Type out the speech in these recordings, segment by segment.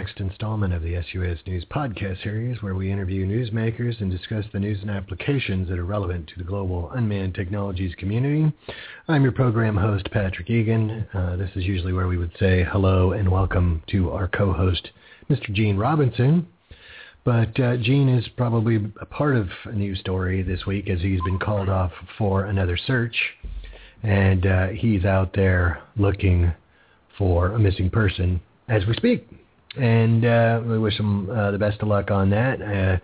next installment of the SUAS News podcast series, where we interview newsmakers and discuss the news and applications that are relevant to the global unmanned technologies community. I'm your program host, Patrick Egan. Uh, this is usually where we would say hello and welcome to our co-host, Mr. Gene Robinson. But uh, Gene is probably a part of a news story this week as he's been called off for another search, and uh, he's out there looking for a missing person as we speak. And uh, we wish him uh, the best of luck on that. Uh,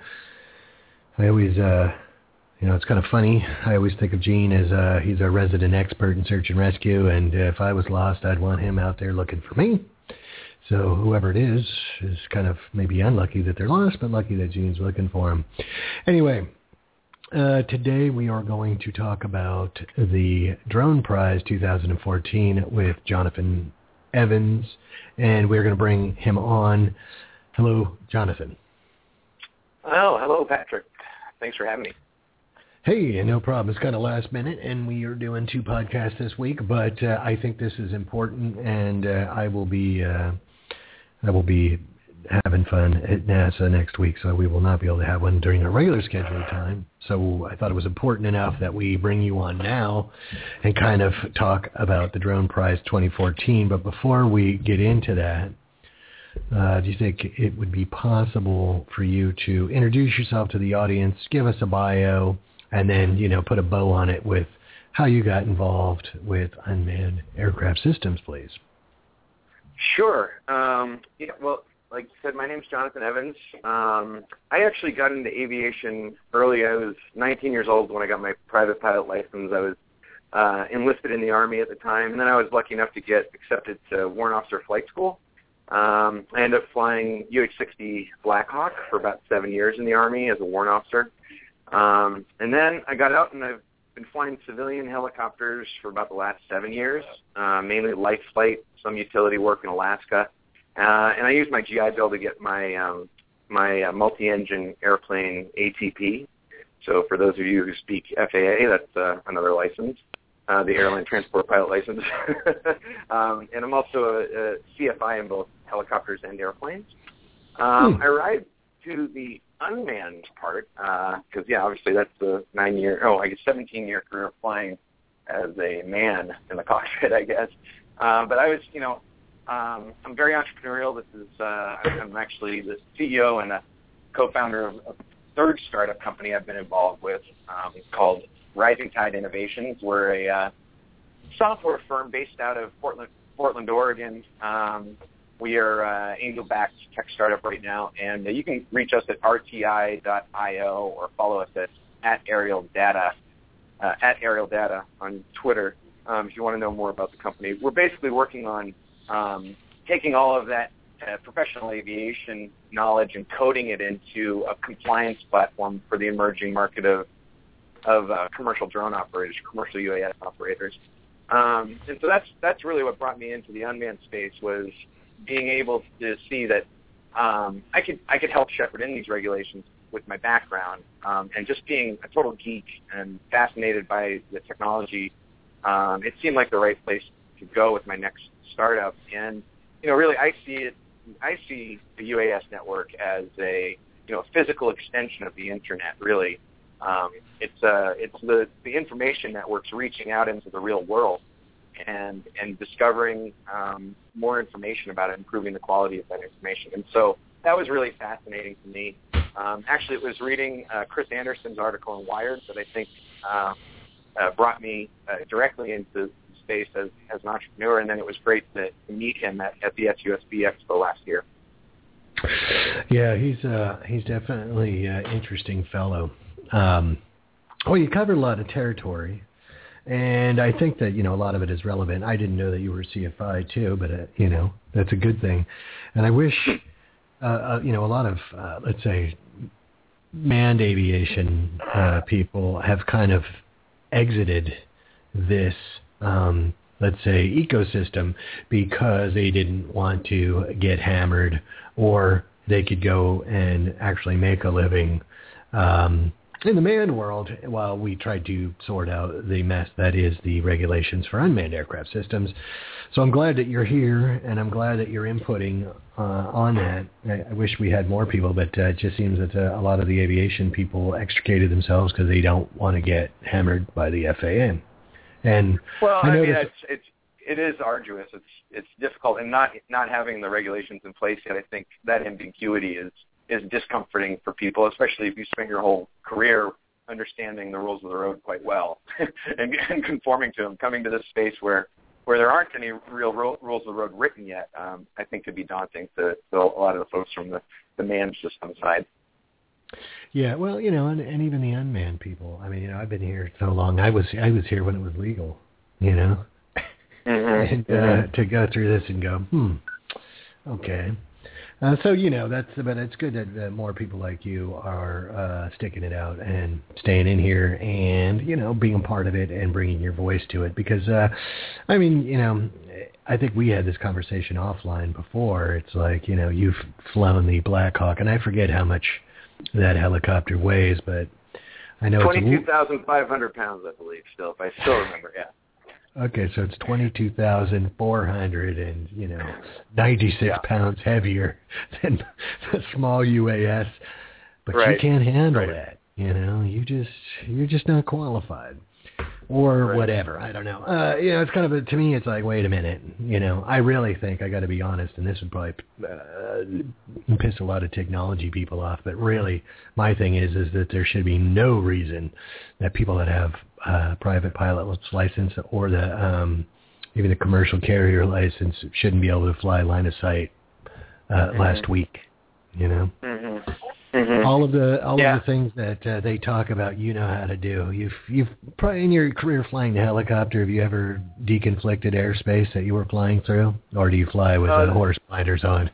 I always, uh, you know, it's kind of funny. I always think of Gene as uh, he's our resident expert in search and rescue, and if I was lost, I'd want him out there looking for me. So whoever it is is kind of maybe unlucky that they're lost, but lucky that Gene's looking for them. Anyway, uh, today we are going to talk about the Drone Prize 2014 with Jonathan Evans, and we're going to bring him on. Hello, Jonathan. Oh, hello, Patrick. Thanks for having me. Hey, no problem. It's kind of last minute, and we are doing two podcasts this week, but uh, I think this is important, and uh, I will be uh, I will be having fun at NASA next week, so we will not be able to have one during our regular scheduled time. So I thought it was important enough that we bring you on now and kind of talk about the Drone Prize 2014. But before we get into that, uh, do you think it would be possible for you to introduce yourself to the audience, give us a bio, and then you know put a bow on it with how you got involved with unmanned aircraft systems, please? Sure. Um, yeah, well, like you said, my name's Jonathan Evans. Um, I actually got into aviation early. I was 19 years old when I got my private pilot license. I was uh, enlisted in the Army at the time, and then I was lucky enough to get accepted to Warrant Officer Flight School. Um, I ended up flying UH-60 Blackhawk for about seven years in the Army as a warrant officer. Um, and then I got out and I've been flying civilian helicopters for about the last seven years, uh, mainly life flight, some utility work in Alaska. Uh, and I used my GI Bill to get my um, my uh, multi-engine airplane ATP. So for those of you who speak FAA, that's uh, another license, uh, the airline transport pilot license. um, and I'm also a, a CFI in both helicopters and airplanes. Um, hmm. I arrived to the unmanned part because, uh, yeah, obviously that's the nine-year, oh, I guess 17-year career of flying as a man in the cockpit, I guess. Uh, but I was, you know, um, I'm very entrepreneurial. This is uh, I'm actually the CEO and a co-founder of a third startup company I've been involved with um, called Rising Tide Innovations. We're a uh, software firm based out of Portland, Portland, Oregon. Um, we are uh, angel-backed tech startup right now, and uh, you can reach us at rti.io or follow us at at Aerial Data uh, at Aerial Data on Twitter um, if you want to know more about the company. We're basically working on um, taking all of that uh, professional aviation knowledge and coding it into a compliance platform for the emerging market of of uh, commercial drone operators, commercial UAS operators. Um, and so that's that's really what brought me into the unmanned space was being able to see that um, I could I could help shepherd in these regulations with my background um, and just being a total geek and fascinated by the technology. Um, it seemed like the right place to go with my next startup. And you know, really, I see it. I see the UAS network as a you know physical extension of the internet. Really, um, it's uh, it's the the information networks reaching out into the real world and and discovering um, more information about it, improving the quality of that information. And so that was really fascinating to me. Um, actually, it was reading uh, Chris Anderson's article in Wired that I think uh, uh, brought me uh, directly into space as, as an entrepreneur, and then it was great to, meet him at, at the SUSB Expo last year. Yeah, he's uh, he's definitely an interesting fellow. Um, well, you covered a lot of territory, and I think that you know a lot of it is relevant. I didn't know that you were CFI too, but uh, you know that's a good thing. And I wish uh, uh, you know a lot of uh, let's say manned aviation uh, people have kind of exited this um, let's say, ecosystem because they didn't want to get hammered or they could go and actually make a living um, in the manned world, while we tried to sort out the mess that is the regulations for unmanned aircraft systems. So I'm glad that you're here, and I'm glad that you're inputting uh, on that. I, I wish we had more people, but uh, it just seems that uh, a lot of the aviation people extricated themselves because they don't want to get hammered by the FAA. And well, I, I mean, it's, it's it is arduous. It's it's difficult, and not not having the regulations in place yet. I think that ambiguity is is discomforting for people, especially if you spend your whole career understanding the rules of the road quite well and, and conforming to them. Coming to this space where where there aren't any real ro- rules of the road written yet, um, I think could be daunting to, to a lot of the folks from the the manned system side. Yeah, well, you know, and, and even the unmanned people. I mean, you know, I've been here so long. I was I was here when it was legal. You know, mm-hmm. and uh, mm-hmm. to go through this and go, hmm, okay. Uh, so you know that's but it's good that, that more people like you are uh, sticking it out and staying in here and you know being a part of it and bringing your voice to it because uh, I mean you know I think we had this conversation offline before. It's like you know you've flown the Black Hawk and I forget how much that helicopter weighs, but I know twenty two thousand five hundred pounds I believe still if I still remember yeah. Okay, so it's twenty two thousand four hundred and you know ninety six Yeah. pounds heavier than the small UAS, but you can't handle Right. that. You know, you just you're just not qualified, or Right. whatever. I don't know. Uh, you know, it's kind of a, to me. It's like, wait a minute. You know, I really think I got to be honest, and this would probably uh, piss a lot of technology people off. But really, my thing is is that there should be no reason that people that have uh, private pilot's license or the um, even the commercial carrier license shouldn't be able to fly line of sight uh, Mhm. last week. You know, Mm-hmm. Mm-hmm. all of the all Yeah. of the things that uh, they talk about, you know how to do. You've you've probably in your career flying the helicopter. Have you ever deconflicted airspace that you were flying through, or do you fly with Uh, the horse blinders on?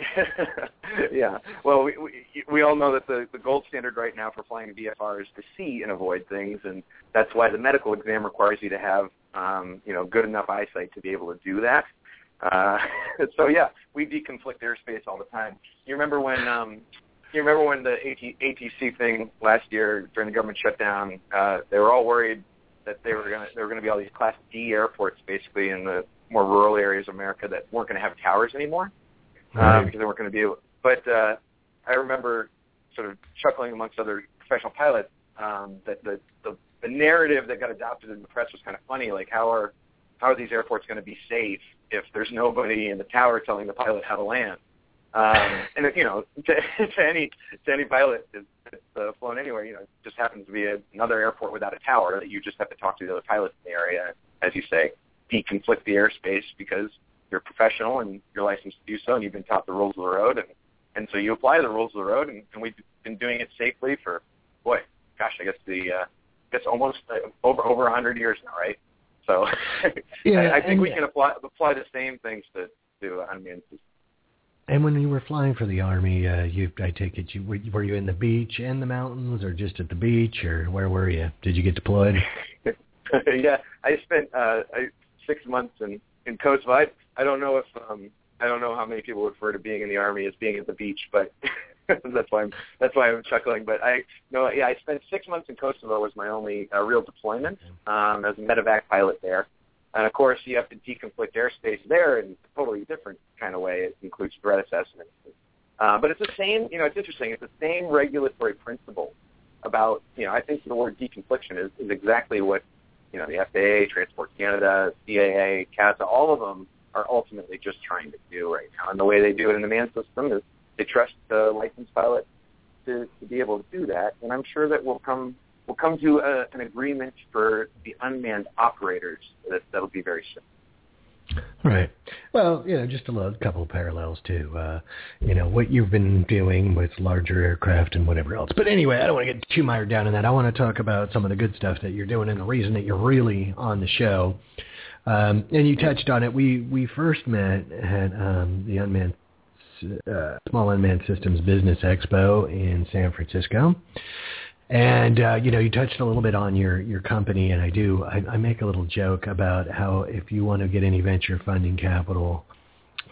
yeah. Well, we, we we all know that the the gold standard right now for flying a VFR is to see and avoid things, and that's why the medical exam requires you to have um, you know good enough eyesight to be able to do that. Uh, so yeah, we deconflict airspace all the time. You remember when um, you remember when the AT, ATC thing last year during the government shutdown? Uh, they were all worried that they were going to there were going to be all these Class D airports basically in the more rural areas of America that weren't going to have towers anymore Right. um, because they weren't going to be able. But uh, I remember sort of chuckling amongst other professional pilots um, that the, the the narrative that got adopted in the press was kind of funny. Like how are how are these airports going to be safe if there's nobody in the tower telling the pilot how to land? Um, and you know, to, to any to any pilot that's uh, flown anywhere, you know, it just happens to be a, another airport without a tower that you just have to talk to the other pilots in the area, as you say, deconflict the airspace because you're professional and you're licensed to do so, and you've been taught the rules of the road, and and so you apply the rules of the road, and, and we've been doing it safely for, boy, gosh, I guess the, uh, I guess almost uh, over over a hundred years now, right? So Yeah, I, I think we can apply apply the same things to to uh, unmanned systems. And when you were flying for the army, uh, you I take it you were, were you in the beach and the mountains, or just at the beach, or where were you? Did you get deployed? yeah, I spent uh, I, six months in in Kosovo. I, I don't know if um, I don't know how many people refer to being in the army as being at the beach, but that's why I'm that's why I'm chuckling. But I no, yeah, I spent six months in Kosovo was my only uh, real deployment um, as a medevac pilot there. And of course, you have to deconflict airspace there in a totally different kind of way. It includes threat assessment. Uh, but it's the same, you know, it's interesting. It's the same regulatory principle about, you know, I think the word deconfliction is, is exactly what, you know, the FAA, Transport Canada, CAA, CASA, all of them are ultimately just trying to do right now. And the way they do it in the man system is they trust the licensed pilot to, to be able to do that. And I'm sure that we'll come we'll come to a, an agreement for the unmanned operators that that'll be very soon. Right. Well, you know, just a little, couple of parallels to, uh, you know, what you've been doing with larger aircraft and whatever else. But anyway, I don't want to get too mired down in that. I want to talk about some of the good stuff that you're doing and the reason that you're really on the show. Um, and you touched on it. We we first met at um, the unmanned uh, small unmanned systems business expo in San Francisco. And uh, you know, you touched a little bit on your your company, and I do. I, I make a little joke about how if you want to get any venture funding capital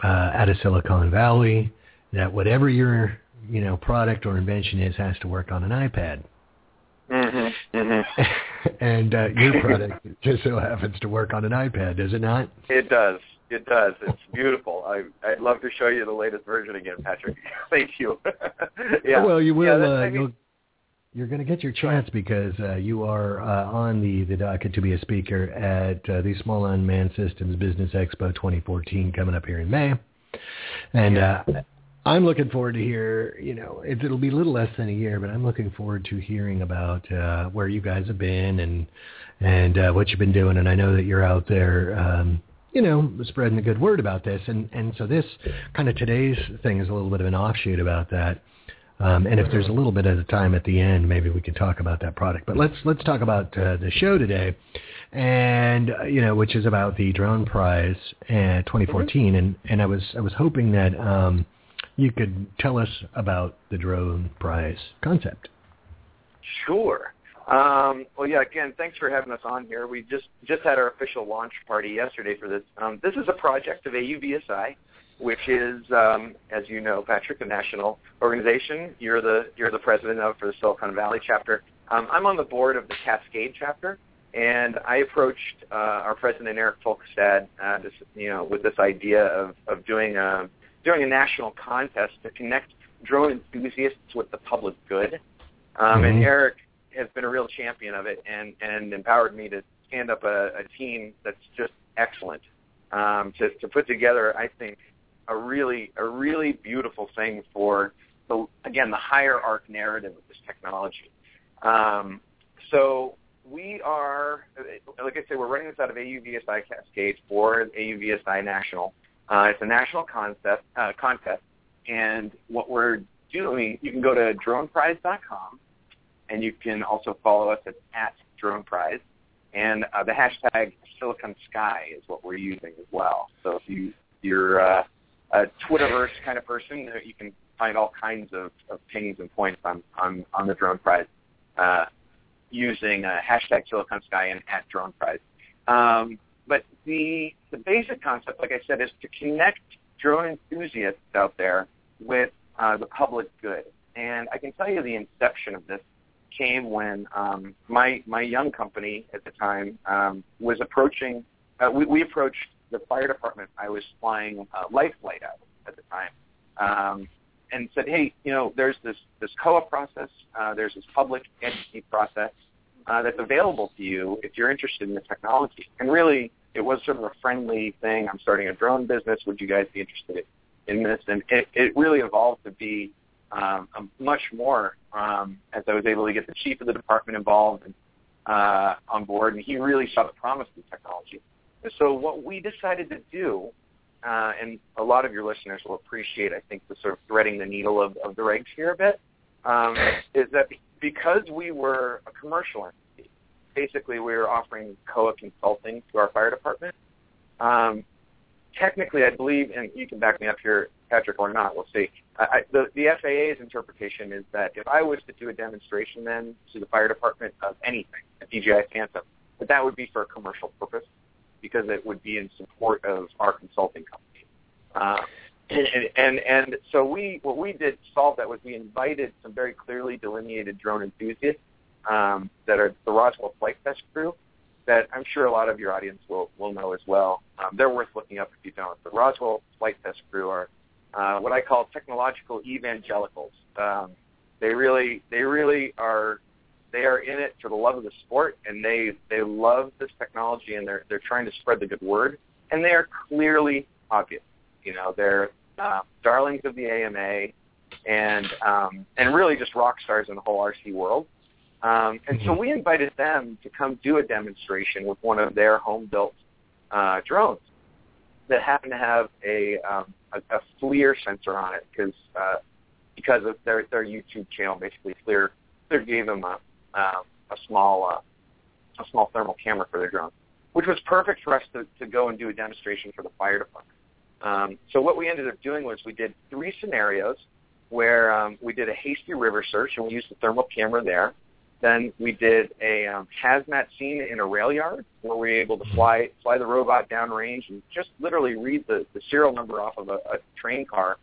uh, out of Silicon Valley, that whatever your you know product or invention is has to work on an iPad. Mm-hmm. Mm-hmm. and uh, your product just so happens to work on an iPad, does it not? It does. It does. It's beautiful. I, I'd love to show you the latest version again, Patrick. Thank you. yeah. Well, you will. Yeah, uh, you'll, you're going to get your chance because uh, you are uh, on the, the docket to be a speaker at uh, the Small Unmanned Systems Business Expo 2014 coming up here in May. And uh, I'm looking forward to hear, you know, it, it'll be a little less than a year, but I'm looking forward to hearing about uh, where you guys have been and and uh, what you've been doing. And I know that you're out there, um, you know, spreading the good word about this. And and so this kind of today's thing is a little bit of an offshoot about that. Um, and if there's a little bit of time at the end, maybe we can talk about that product. But let's let's talk about uh, the show today, and uh, you know, which is about the Drone Prize uh, 2014. And and I was I was hoping that um, you could tell us about the Drone Prize concept. Sure. Um, well, yeah. Again, thanks for having us on here. We just just had our official launch party yesterday for this. Um, this is a project of AUVSI, which is, um, as you know, Patrick, a national organization. You're the you're the president of for the Silicon Valley chapter. Um, I'm on the board of the Cascade chapter, and I approached uh, our president Eric Folkestad, uh, this, you know, with this idea of of doing a doing a national contest to connect drone enthusiasts with the public good. Um, And Mhm. Eric has been a real champion of it and, and empowered me to stand up a, a team that's just excellent um, to, to put together, I think, a really a really beautiful thing for the again the higher arc narrative of this technology. Um, so we are, like I said, we're running this out of AUVSI Cascade for AUVSI National. Uh, it's a national concept uh, contest, and what we're doing, you can go to droneprize.com and you can also follow us at, at Drone Prize. And uh, the hashtag Silicon Sky is what we're using as well. So if you, you're uh, a Twitterverse kind of person, you can find all kinds of, of pings and points on, on, on the Drone Prize uh, using uh, hashtag Silicon Sky and at Drone Prize. Um, but the, the basic concept, like I said, is to connect drone enthusiasts out there with uh, the public good. And I can tell you the inception of this came when um, my my young company at the time um, was approaching. Uh, we, we approached the fire department. I was flying uh, life flight out at the time, um, and said, "Hey, you know, there's this this COA process. Uh, there's this public entity process uh, that's available to you if you're interested in the technology." And really, it was sort of a friendly thing. I'm starting a drone business. Would you guys be interested in this? And it, it really evolved to be um, much more um, as I was able to get the chief of the department involved and uh, on board, and he really saw the promise of the technology. So what we decided to do, uh, and a lot of your listeners will appreciate, I think, the sort of threading the needle of, of the regs here a bit, um, is that because we were a commercial entity, basically we were offering COA consulting to our fire department. Um, technically, I believe, and you can back me up here, Patrick, or not, we'll see. I, the, the FAA's interpretation is that if I was to do a demonstration then to the fire department of anything, a DJI Phantom, that that would be for a commercial purpose because it would be in support of our consulting company. Uh, and, and and so we what we did to solve that was we invited some very clearly delineated drone enthusiasts um, that are the Roswell Flight Test crew that I'm sure a lot of your audience will will know as well. Um, they're worth looking up if you don't. The Roswell Flight Test crew are uh, what I call technological evangelicals. Um, they really they really are they are in it for the love of the sport and they they love this technology and they're they're trying to spread the good word and they are clearly obvious. You know, they're uh, darlings of the AMA and um, and really just rock stars in the whole RC world. Um, and so we invited them to come do a demonstration with one of their home-built uh, drones that happened to have a um, a, a FLIR sensor on it because uh, because of their their YouTube channel. Basically, FLIR FLIR gave them a um, a small uh, a small thermal camera for their drone, which was perfect for us to, to go and do a demonstration for the fire department. Um, so what we ended up doing was we did three scenarios where um, we did a hasty river search and we used the thermal camera there. Then we did a um, hazmat scene in a rail yard where we were able to fly fly the robot downrange and just literally read the, the serial number off of a, a train car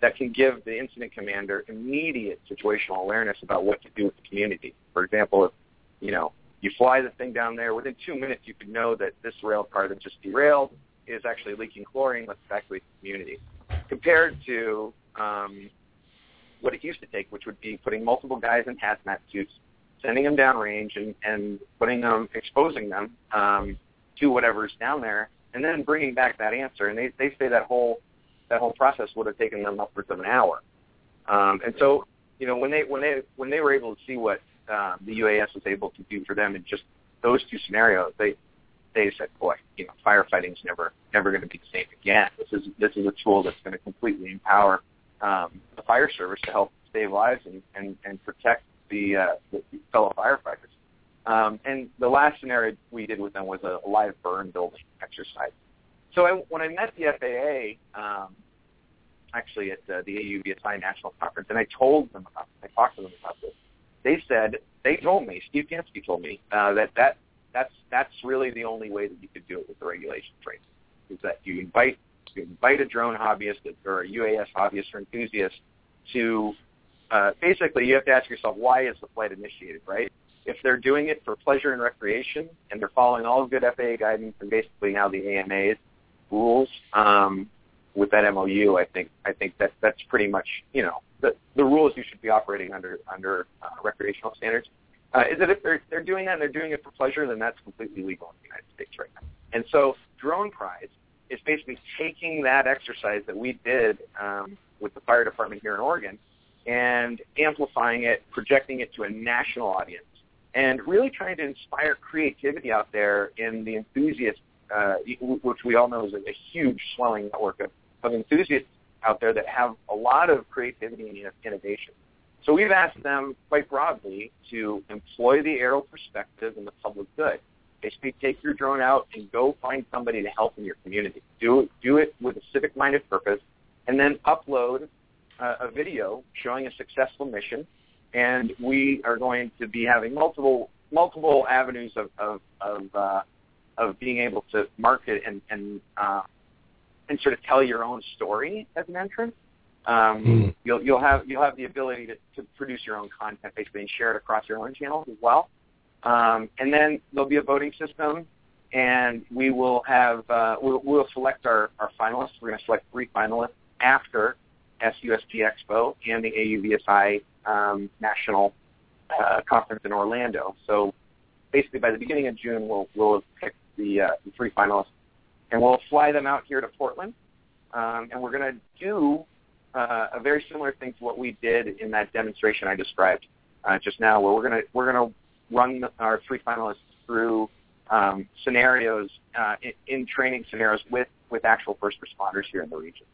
that can give the incident commander immediate situational awareness about what to do with the community. For example, if you know you fly the thing down there, within two minutes you could know that this rail car that just derailed is actually leaking chlorine. Let's evacuate the community. Compared to um, what it used to take, which would be putting multiple guys in hazmat suits, sending them downrange, and, and putting them, exposing them um, to whatever's down there, and then bringing back that answer. And they they say that whole that whole process would have taken them upwards of an hour. Um, and so, you know, when they when they when they were able to see what uh, the UAS was able to do for them in just those two scenarios, they they said, "Boy, you know, firefighting's never never going to be the same again. This is this is a tool that's going to completely empower um, the fire service to help save lives and and, and protect the, uh, the fellow firefighters." Um, and the last scenario we did with them was a live burn building exercise. So I, when I met the FAA, um, actually at uh, the AUVSI National Conference, and I told them about this, I talked to them about this, they said they told me, Steve Gansky told me uh, that that that's that's really the only way that you could do it with the regulation training is that you invite you invite a drone hobbyist or a UAS hobbyist or enthusiast to uh, basically you have to ask yourself why is the flight initiated, right? If they're doing it for pleasure and recreation and they're following all good FAA guidance and basically now the AMA's rules um, with that MOU, I think I think that that's pretty much you know the the rules you should be operating under under uh, recreational standards. Uh, is that if they're they're doing that and they're doing it for pleasure, then that's completely legal in the United States right now. And so Drone Prize is basically taking that exercise that we did um, with the fire department here in Oregon and amplifying it, projecting it to a national audience, and really trying to inspire creativity out there in the enthusiast, uh, which we all know is a, huge swelling network of, of enthusiasts out there that have a lot of creativity and innovation. So we've asked them quite broadly to employ the aerial perspective in the public good. Basically, take your drone out and go find somebody to help in your community. Do do it with a civic-minded purpose, and then upload uh, a video showing a successful mission. And we are going to be having multiple multiple avenues of of of, uh, of being able to market and and uh, and sort of tell your own story as an entrant. Um, mm. You'll you'll have you'll have the ability to, to produce your own content basically and share it across your own channels as well. Um, and then there'll be a voting system, and we will have uh, we'll, we'll select our, our finalists. We're going to select three finalists after SUSB Expo and the AUVSI um, National uh, Conference in Orlando. So basically, by the beginning of June, we'll we'll pick the, uh, the three finalists, and we'll fly them out here to Portland, um, and we're going to do uh, a very similar thing to what we did in that demonstration I described uh, just now, where we're going to we're going to run our three finalists through um, scenarios uh, in, in, training scenarios with with actual first responders here in the region.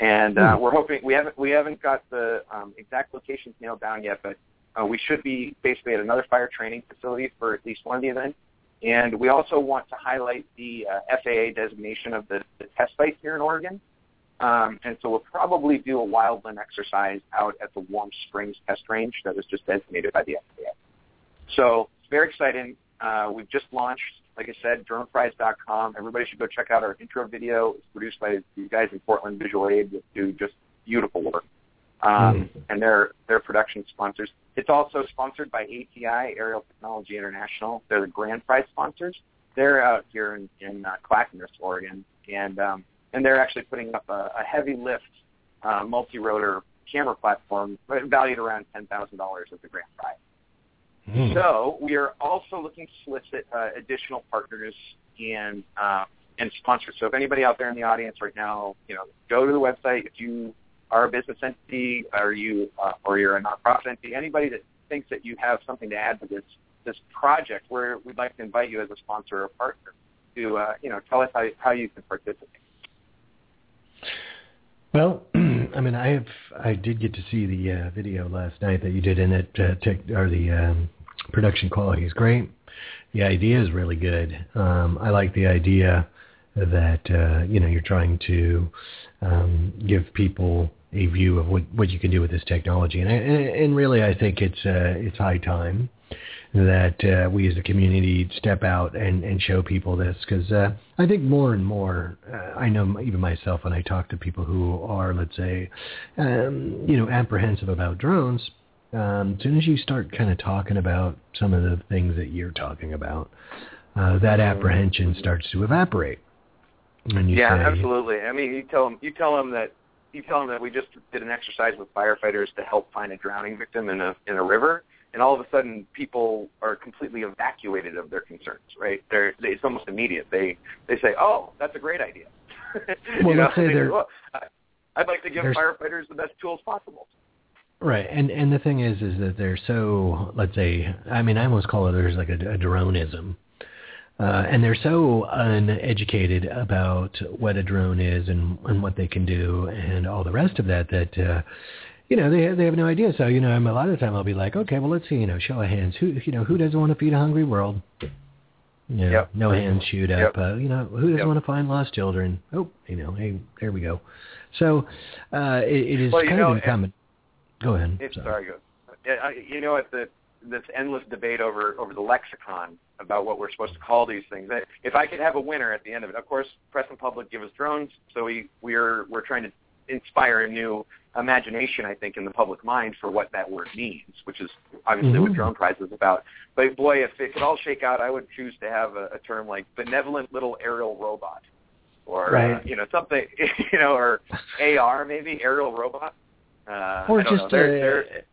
And uh, mm. we're hoping we haven't we haven't got the um, exact locations nailed down yet, but uh, we should be basically at another fire training facility for at least one of the events. And we also want to highlight the uh, FAA designation of the, the test site here in Oregon. Um, and so we'll probably do a wildland exercise out at the Warm Springs test range that was just designated by the FAA. So it's very exciting. Uh, we've just launched, like I said, droneprize.com. Everybody should go check out our intro video. It's produced by these guys in Portland, Visual Aid, that do just beautiful work. Um, mm. And they're, they're production sponsors. It's also sponsored by ATI, Aerial Technology International. They're the grand prize sponsors. They're out here in, in uh, Clackamas, Oregon. And um, and they're actually putting up a, a heavy lift uh, multi-rotor camera platform valued around ten thousand dollars as the grand prize. Mm. So we are also looking to solicit uh, additional partners and uh, and sponsors. So if anybody out there in the audience right now, you know, go to the website. If you are a business entity, are you uh, or you're a nonprofit entity, anybody that thinks that you have something to add to this this project, where we'd like to invite you as a sponsor or partner to uh, you know tell us how how you can participate. Well, I mean, I have I did get to see the uh, video last night that you did in it. Uh, tech, or the um, production quality is great. The idea is really good. Um, I like the idea that uh, you know you're trying to um, give people a view of what what you can do with this technology, and I, and really I think it's uh, it's high time that uh, we as a community step out and, and show people this because uh, I think more and more, uh, I know even myself when I talk to people who are, let's say, um, you know, apprehensive about drones, um, as soon as you start kind of talking about some of the things that you're talking about, uh, that Mm-hmm. apprehension starts to evaporate. And you yeah, say, absolutely. I mean, you tell them, you tell them that you tell them that we just did an exercise with firefighters to help find a drowning victim in a in a river, and all of a sudden people are completely evacuated of their concerns. Right? They're they, it's almost immediate. They they say, "Oh, that's a great idea." Well, let's say they they're- well, I'd like to give firefighters the best tools possible. Right, and and the thing is, is that they're so let's say, I mean, I almost call it there's like a, a droneism, uh, and they're so uneducated about what a drone is and and what they can do and all the rest of that that. uh you know they have, they have no idea. So you know, I'm, a lot of the time I'll be like, okay, well, let's see, you know, show of hands. Who you know who doesn't want to feed a hungry world? You know, Yep. no hands shoot up. Yep. Uh, you know, who doesn't Yep. want to find lost children? Oh, you know, hey, there we go. So uh, it, it is Well, kind know, of incumbent. Go ahead. It's Sorry. go. You know, at the this endless debate over over the lexicon about what we're supposed to call these things. If I could have a winner at the end of it, of course, press and public give us drones, so we we're we're trying to inspire a new imagination, I think, in the public mind for what that word means, which is obviously what Mhm. drone prize is about. But boy, if it could all shake out, I would choose to have a, a term like benevolent little aerial robot, or uh, you know something, you know, or AR maybe aerial robot. Uh, or I don't just know. They're- uh, they're-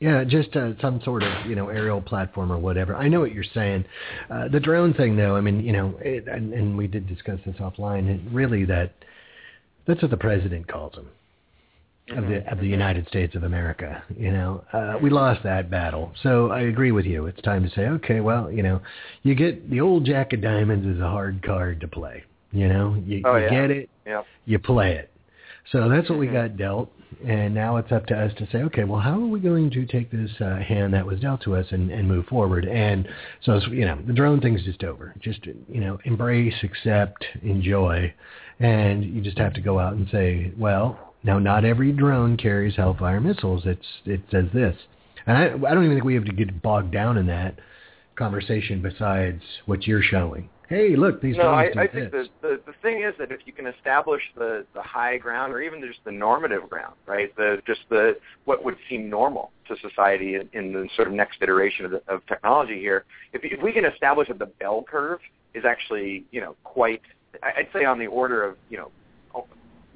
yeah, just uh, some sort of you know aerial platform or whatever. I know what you're saying. Uh, the drone thing, though, I mean, you know, it, and, and we did discuss this offline. It really, that that's what the president calls them of the of the United States of America. You know, uh, we lost that battle. So I agree with you. It's time to say, okay, well, you know, you get the old Jack of Diamonds is a hard card to play. You know, you, Oh, you yeah. get it, Yeah. you play it. So that's what we got dealt, and now it's up to us to say, okay, well, how are we going to take this uh, hand that was dealt to us and, and move forward? And so, it's, you know, the drone thing's just over. Just you know, embrace, accept, enjoy, and you just have to go out and say, well, now not every drone carries Hellfire missiles. It's it says this, and I, I don't even think we have to get bogged down in that conversation. Besides what you're showing, hey, look, these no, I, I think the, the the thing is that if you can establish the the high ground or even just the normative ground, right? The just the what would seem normal to society in, in the sort of next iteration of, the, of technology here. If if we can establish that the bell curve is actually you know quite, I'd say on the order of you know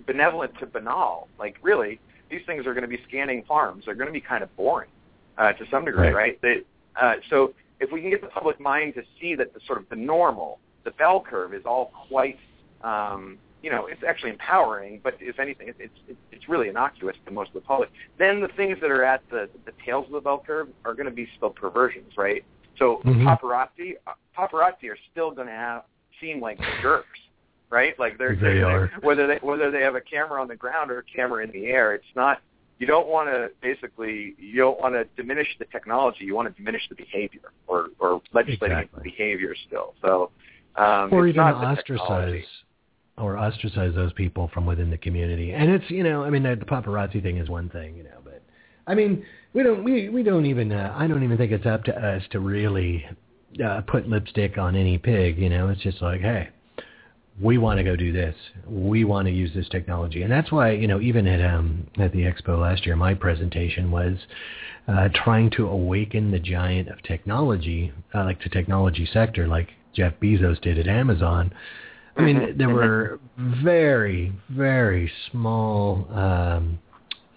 benevolent to banal. Like really, these things are going to be scanning farms. They're going to be kind of boring uh, to some degree, Right. right? They, uh, so if we can get the public mind to see that the sort of the normal, the bell curve is all quite, um, you know, it's actually empowering. But if anything, it's it's it's really innocuous to most of the public. Then the things that are at the the tails of the bell curve are going to be still perversions, right? So Mhm. paparazzi, uh, paparazzi are still going to have seem like jerks, right? Like they're They they're- are. whether they whether they have a camera on the ground or a camera in the air. It's not. You don't want to basically. You don't want to diminish the technology. You want to diminish the behavior or or legislate Exactly. behavior still. So. Um, or even ostracize technology. or ostracize those people from within the community. And it's you know, I mean, the paparazzi thing is one thing, you know, but I mean, we don't we we don't even uh, I don't even think it's up to us to really uh, put lipstick on any pig. You know, it's just like, hey, we want to go do this. We want to use this technology, and that's why you know, even at um at the expo last year, my presentation was. Uh, trying to awaken the giant of technology, uh, like the technology sector, like Jeff Bezos did at Amazon, I mean, Mhm, there were very, very small um,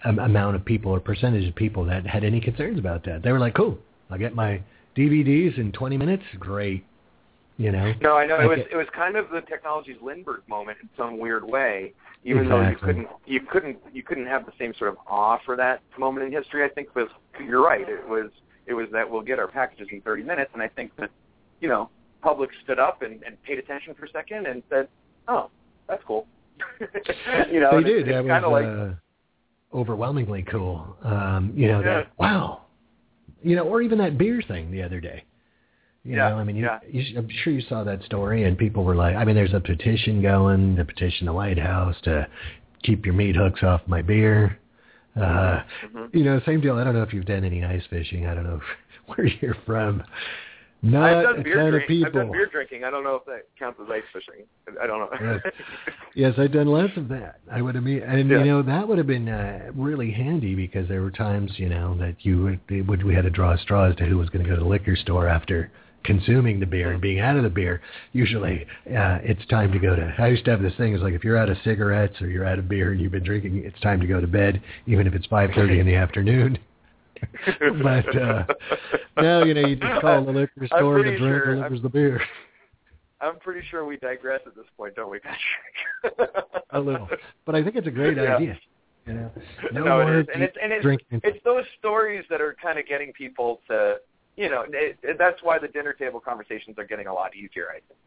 amount of people or percentage of people that had any concerns about that. They were like, "Cool, I'll get my DVDs in 20 minutes. Great." You know. No, I know it was Okay. it was kind of the technology's Lindbergh moment in some weird way. Even though you couldn't you couldn't you couldn't have the same sort of awe for that moment in history. I think was you're right. It was it was that we'll get our packages in 30 minutes, and I think that you know public stood up and, and paid attention for a second and said, "Oh, that's cool." you know, they did. It's, that was kind of like uh, overwhelmingly cool. Um, you know Yeah. that wow. You know, or even that beer thing the other day. You Yeah, know, I mean, you, yeah. you, I'm sure you saw that story, and people were like, I mean, there's a petition going to petition the White House to keep your meat hooks off my beer. Uh, mm-hmm. You know, same deal. I don't know if you've done any ice fishing. I don't know where you're from. Not I've done a ton drink, of people. I've done beer drinking. I don't know if that counts as ice fishing. I don't know. yes. yes, I've done less of that. I would have been, and Yeah. you know that would have been uh, really handy because there were times you know that you would, would we had to draw straws to who was going to go to the liquor store after consuming the beer and being out of the beer. Usually, uh, it's time to go to. I used to have this thing is like if you're out of cigarettes or you're out of beer and you've been drinking, it's time to go to bed, even if it's five thirty in the afternoon. but uh now you know you just call the liquor store and the drink sure- delivers the beer. I'm pretty sure we digress at this point, don't we, Patrick? a little, but I think it's a great Yeah. idea. You know, no, No, it is. And it's- and it's- drinking. it's those stories that are kind of getting people to, you know, it, it, that's why the dinner table conversations are getting a lot easier, I think.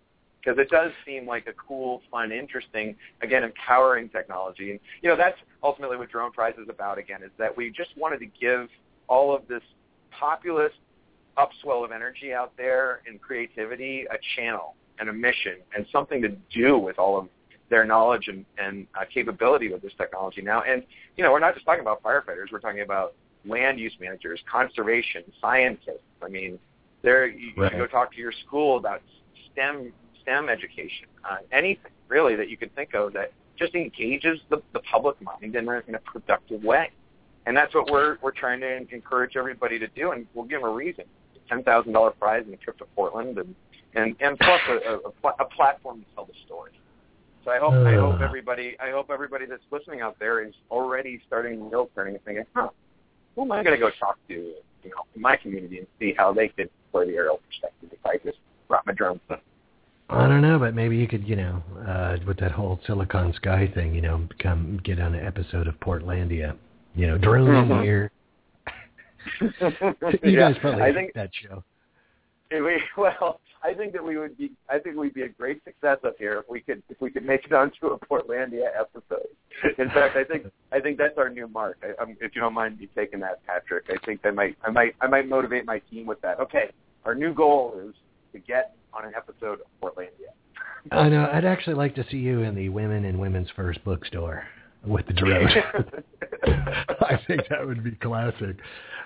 Because it does seem like a cool, fun, interesting, again, empowering technology. And, you know, that's ultimately what Drone Prize is about, again, is that we just wanted to give all of this populist upswell of energy out there and creativity a channel and a mission and something to do with all of their knowledge and, and uh, capability with this technology now. And, you know, we're not just talking about firefighters. We're talking about land use managers, conservation, scientists. I mean, there you, Right. can go talk to your school about STEM STEM education, uh, anything really that you could think of that just engages the, the public mind in a, in a productive way. And that's what we're we're trying to encourage everybody to do, and we'll give them a reason. Ten thousand dollar prize and a trip to Portland, and and, and plus a, a, a, pla- a platform to tell the story. So I hope I hope Uh. everybody I hope everybody that's listening out there is already starting the wheel turning and thinking, huh, who am I going to go talk to, you know, in my community and see how they could deploy the aerial perspective if I just brought my drone. I don't know, but maybe you could, you know, uh with that whole Silicon Sky thing, you know, come get on an episode of Portlandia. You know, drone Mhm. here. you Yeah, guys probably I think that show. We, well, I think that we would be. I think we'd be a great success up here if we could if we could make it onto a Portlandia episode. In fact, I think I think that's our new mark. I, um, if you don't mind me taking that, Patrick, I think I might I might I might motivate my team with that. Okay, our new goal is to get on an episode of Portlandia. I know. I'd actually like to see you in the Women and Women's First bookstore with the drone. I think that would be classic.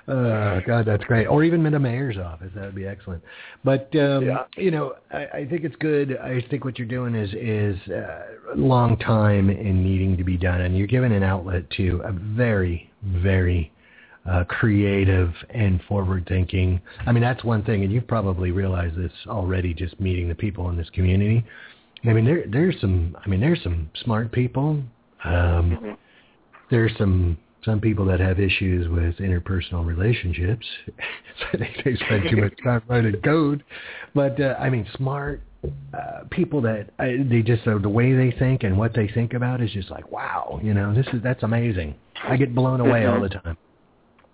Uh, God, that's great. Or even in the mayor's office, that would be excellent. But um, Yeah. you know, I, I think it's good. I think what you're doing is is uh, long time in needing to be done, and you're giving an outlet to a very, very uh, creative and forward thinking. I mean, that's one thing, and you've probably realized this already just meeting the people in this community. I mean, there there's some. I mean, there's some smart people. Um, Mhm. there's some some people that have issues with interpersonal relationships. so they, they spend too much time writing code. But uh, I mean, smart uh, people that I, they just uh, the way they think and what they think about is just like wow. You know, this is that's amazing. I get blown away all the time.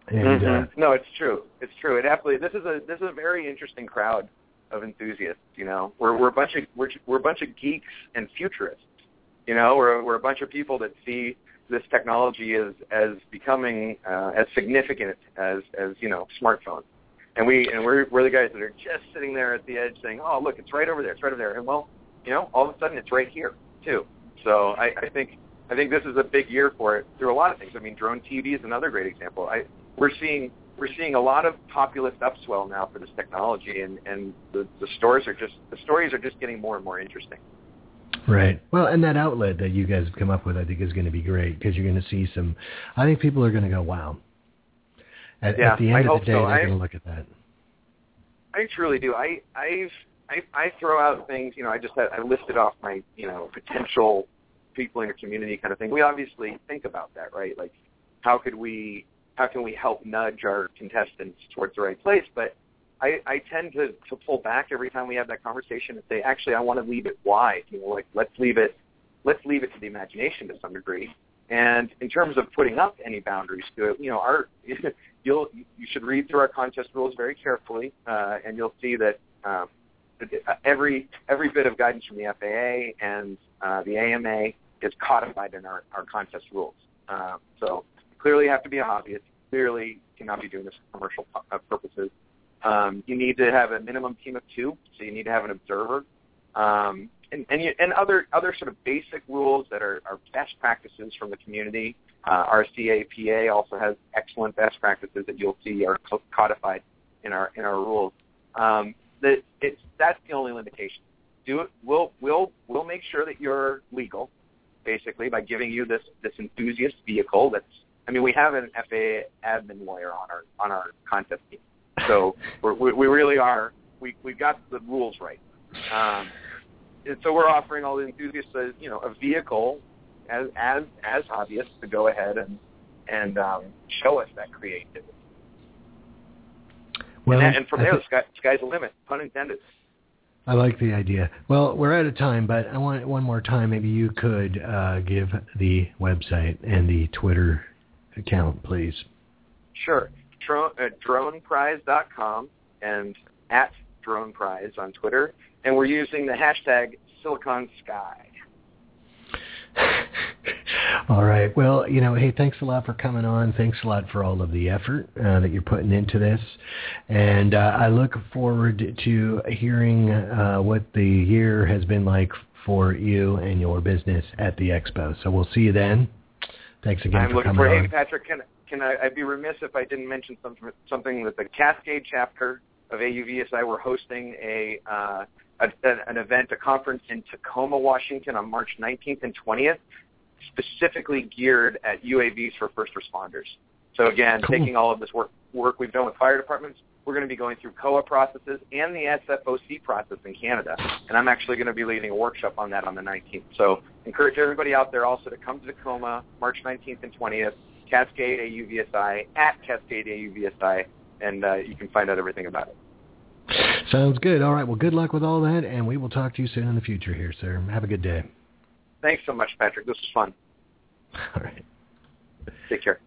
And uh, Mhm. no, it's true. It's true. It absolutely. This is a this is a very interesting crowd of enthusiasts. You know, we're we're a bunch of we're we're a bunch of geeks and futurists. You know, we're we're a bunch of people that see this technology as as becoming uh, as significant as as you know smartphones. And we and we're we're the guys that are just sitting there at the edge saying, "Oh, look, it's right over there. It's right over there." And well, you know, all of a sudden it's right here too. So I, I think I think this is a big year for it through a lot of things. I mean, drone TV is another great example. I we're seeing we're seeing a lot of populist upswell now for this technology, and and the, the stores are just the stories are just getting more and more interesting. Right. Well, and that outlet that you guys have come up with, I think, is going to be great because you're going to see some. I think people are going to go, "Wow." At, Yeah, at the I end of the day, so. they're I- going to look at that. I truly do. I I've I, I throw out things. You know, I just had, I listed off my you know potential people in your community kind of thing. We obviously think about that, right? Like, how could we how can we help nudge our contestants towards the right place? But I, I tend to, to pull back every time we have that conversation and say, actually, I want to leave it wide. You know, like let's leave it let's leave it to the imagination to some degree. And in terms of putting up any boundaries to it, you know, our you'll you should read through our contest rules very carefully, uh, and you'll see that um, every every bit of guidance from the FAA and uh, the AMA is codified in our, our contest rules. Um, so clearly, you have to be a hobbyist. Clearly, cannot be doing this for commercial uh, purposes. Um, you need to have a minimum team of two, so you need to have an observer. Um, and and, you, and other other sort of basic rules that are, are best practices from the community. Uh, RCAPA also has excellent best practices that you'll see are codified in our in our rules. Um, it's that's the only limitation. Do it. We'll we'll we'll make sure that you're legal, basically by giving you this this enthusiast vehicle. That's I mean we have an FAA admin lawyer on our on our contest team, so we're, we we really are we we've got the rules right. Um, and so we're offering all the enthusiasts, a, you know, a vehicle as as as obvious to go ahead and and um, show us that creativity. Well, and, that, and from there, th- the sky, sky's the limit, pun intended. I like the idea. Well, we're out of time, but I want one more time. Maybe you could uh, give the website and the Twitter account, please. Sure. Uh, droneprize.com and at droneprize on Twitter, and we're using the hashtag Silicon Sky. all right. Well, you know, hey, thanks a lot for coming on. Thanks a lot for all of the effort uh, that you're putting into this. And uh, I look forward to hearing uh, what the year has been like for you and your business at the expo. So we'll see you then. Thanks again I'm for coming for, on. Hey, Patrick, can, can I, I'd be remiss if I didn't mention something, something that the Cascade chapter of AUVSI, we're hosting a uh, a, an event, a conference in Tacoma, Washington on March 19th and 20th, specifically geared at UAVs for first responders. So again, cool. taking all of this work, work we've done with fire departments, we're going to be going through COA processes and the SFOC process in Canada. And I'm actually going to be leading a workshop on that on the 19th. So encourage everybody out there also to come to Tacoma March 19th and 20th, Cascade AUVSI, at Cascade AUVSI, and uh, you can find out everything about it. Sounds good. All right. Well, good luck with all that, and we will talk to you soon in the future here, sir. Have a good day. Thanks so much, Patrick. This was fun. All right. Take care.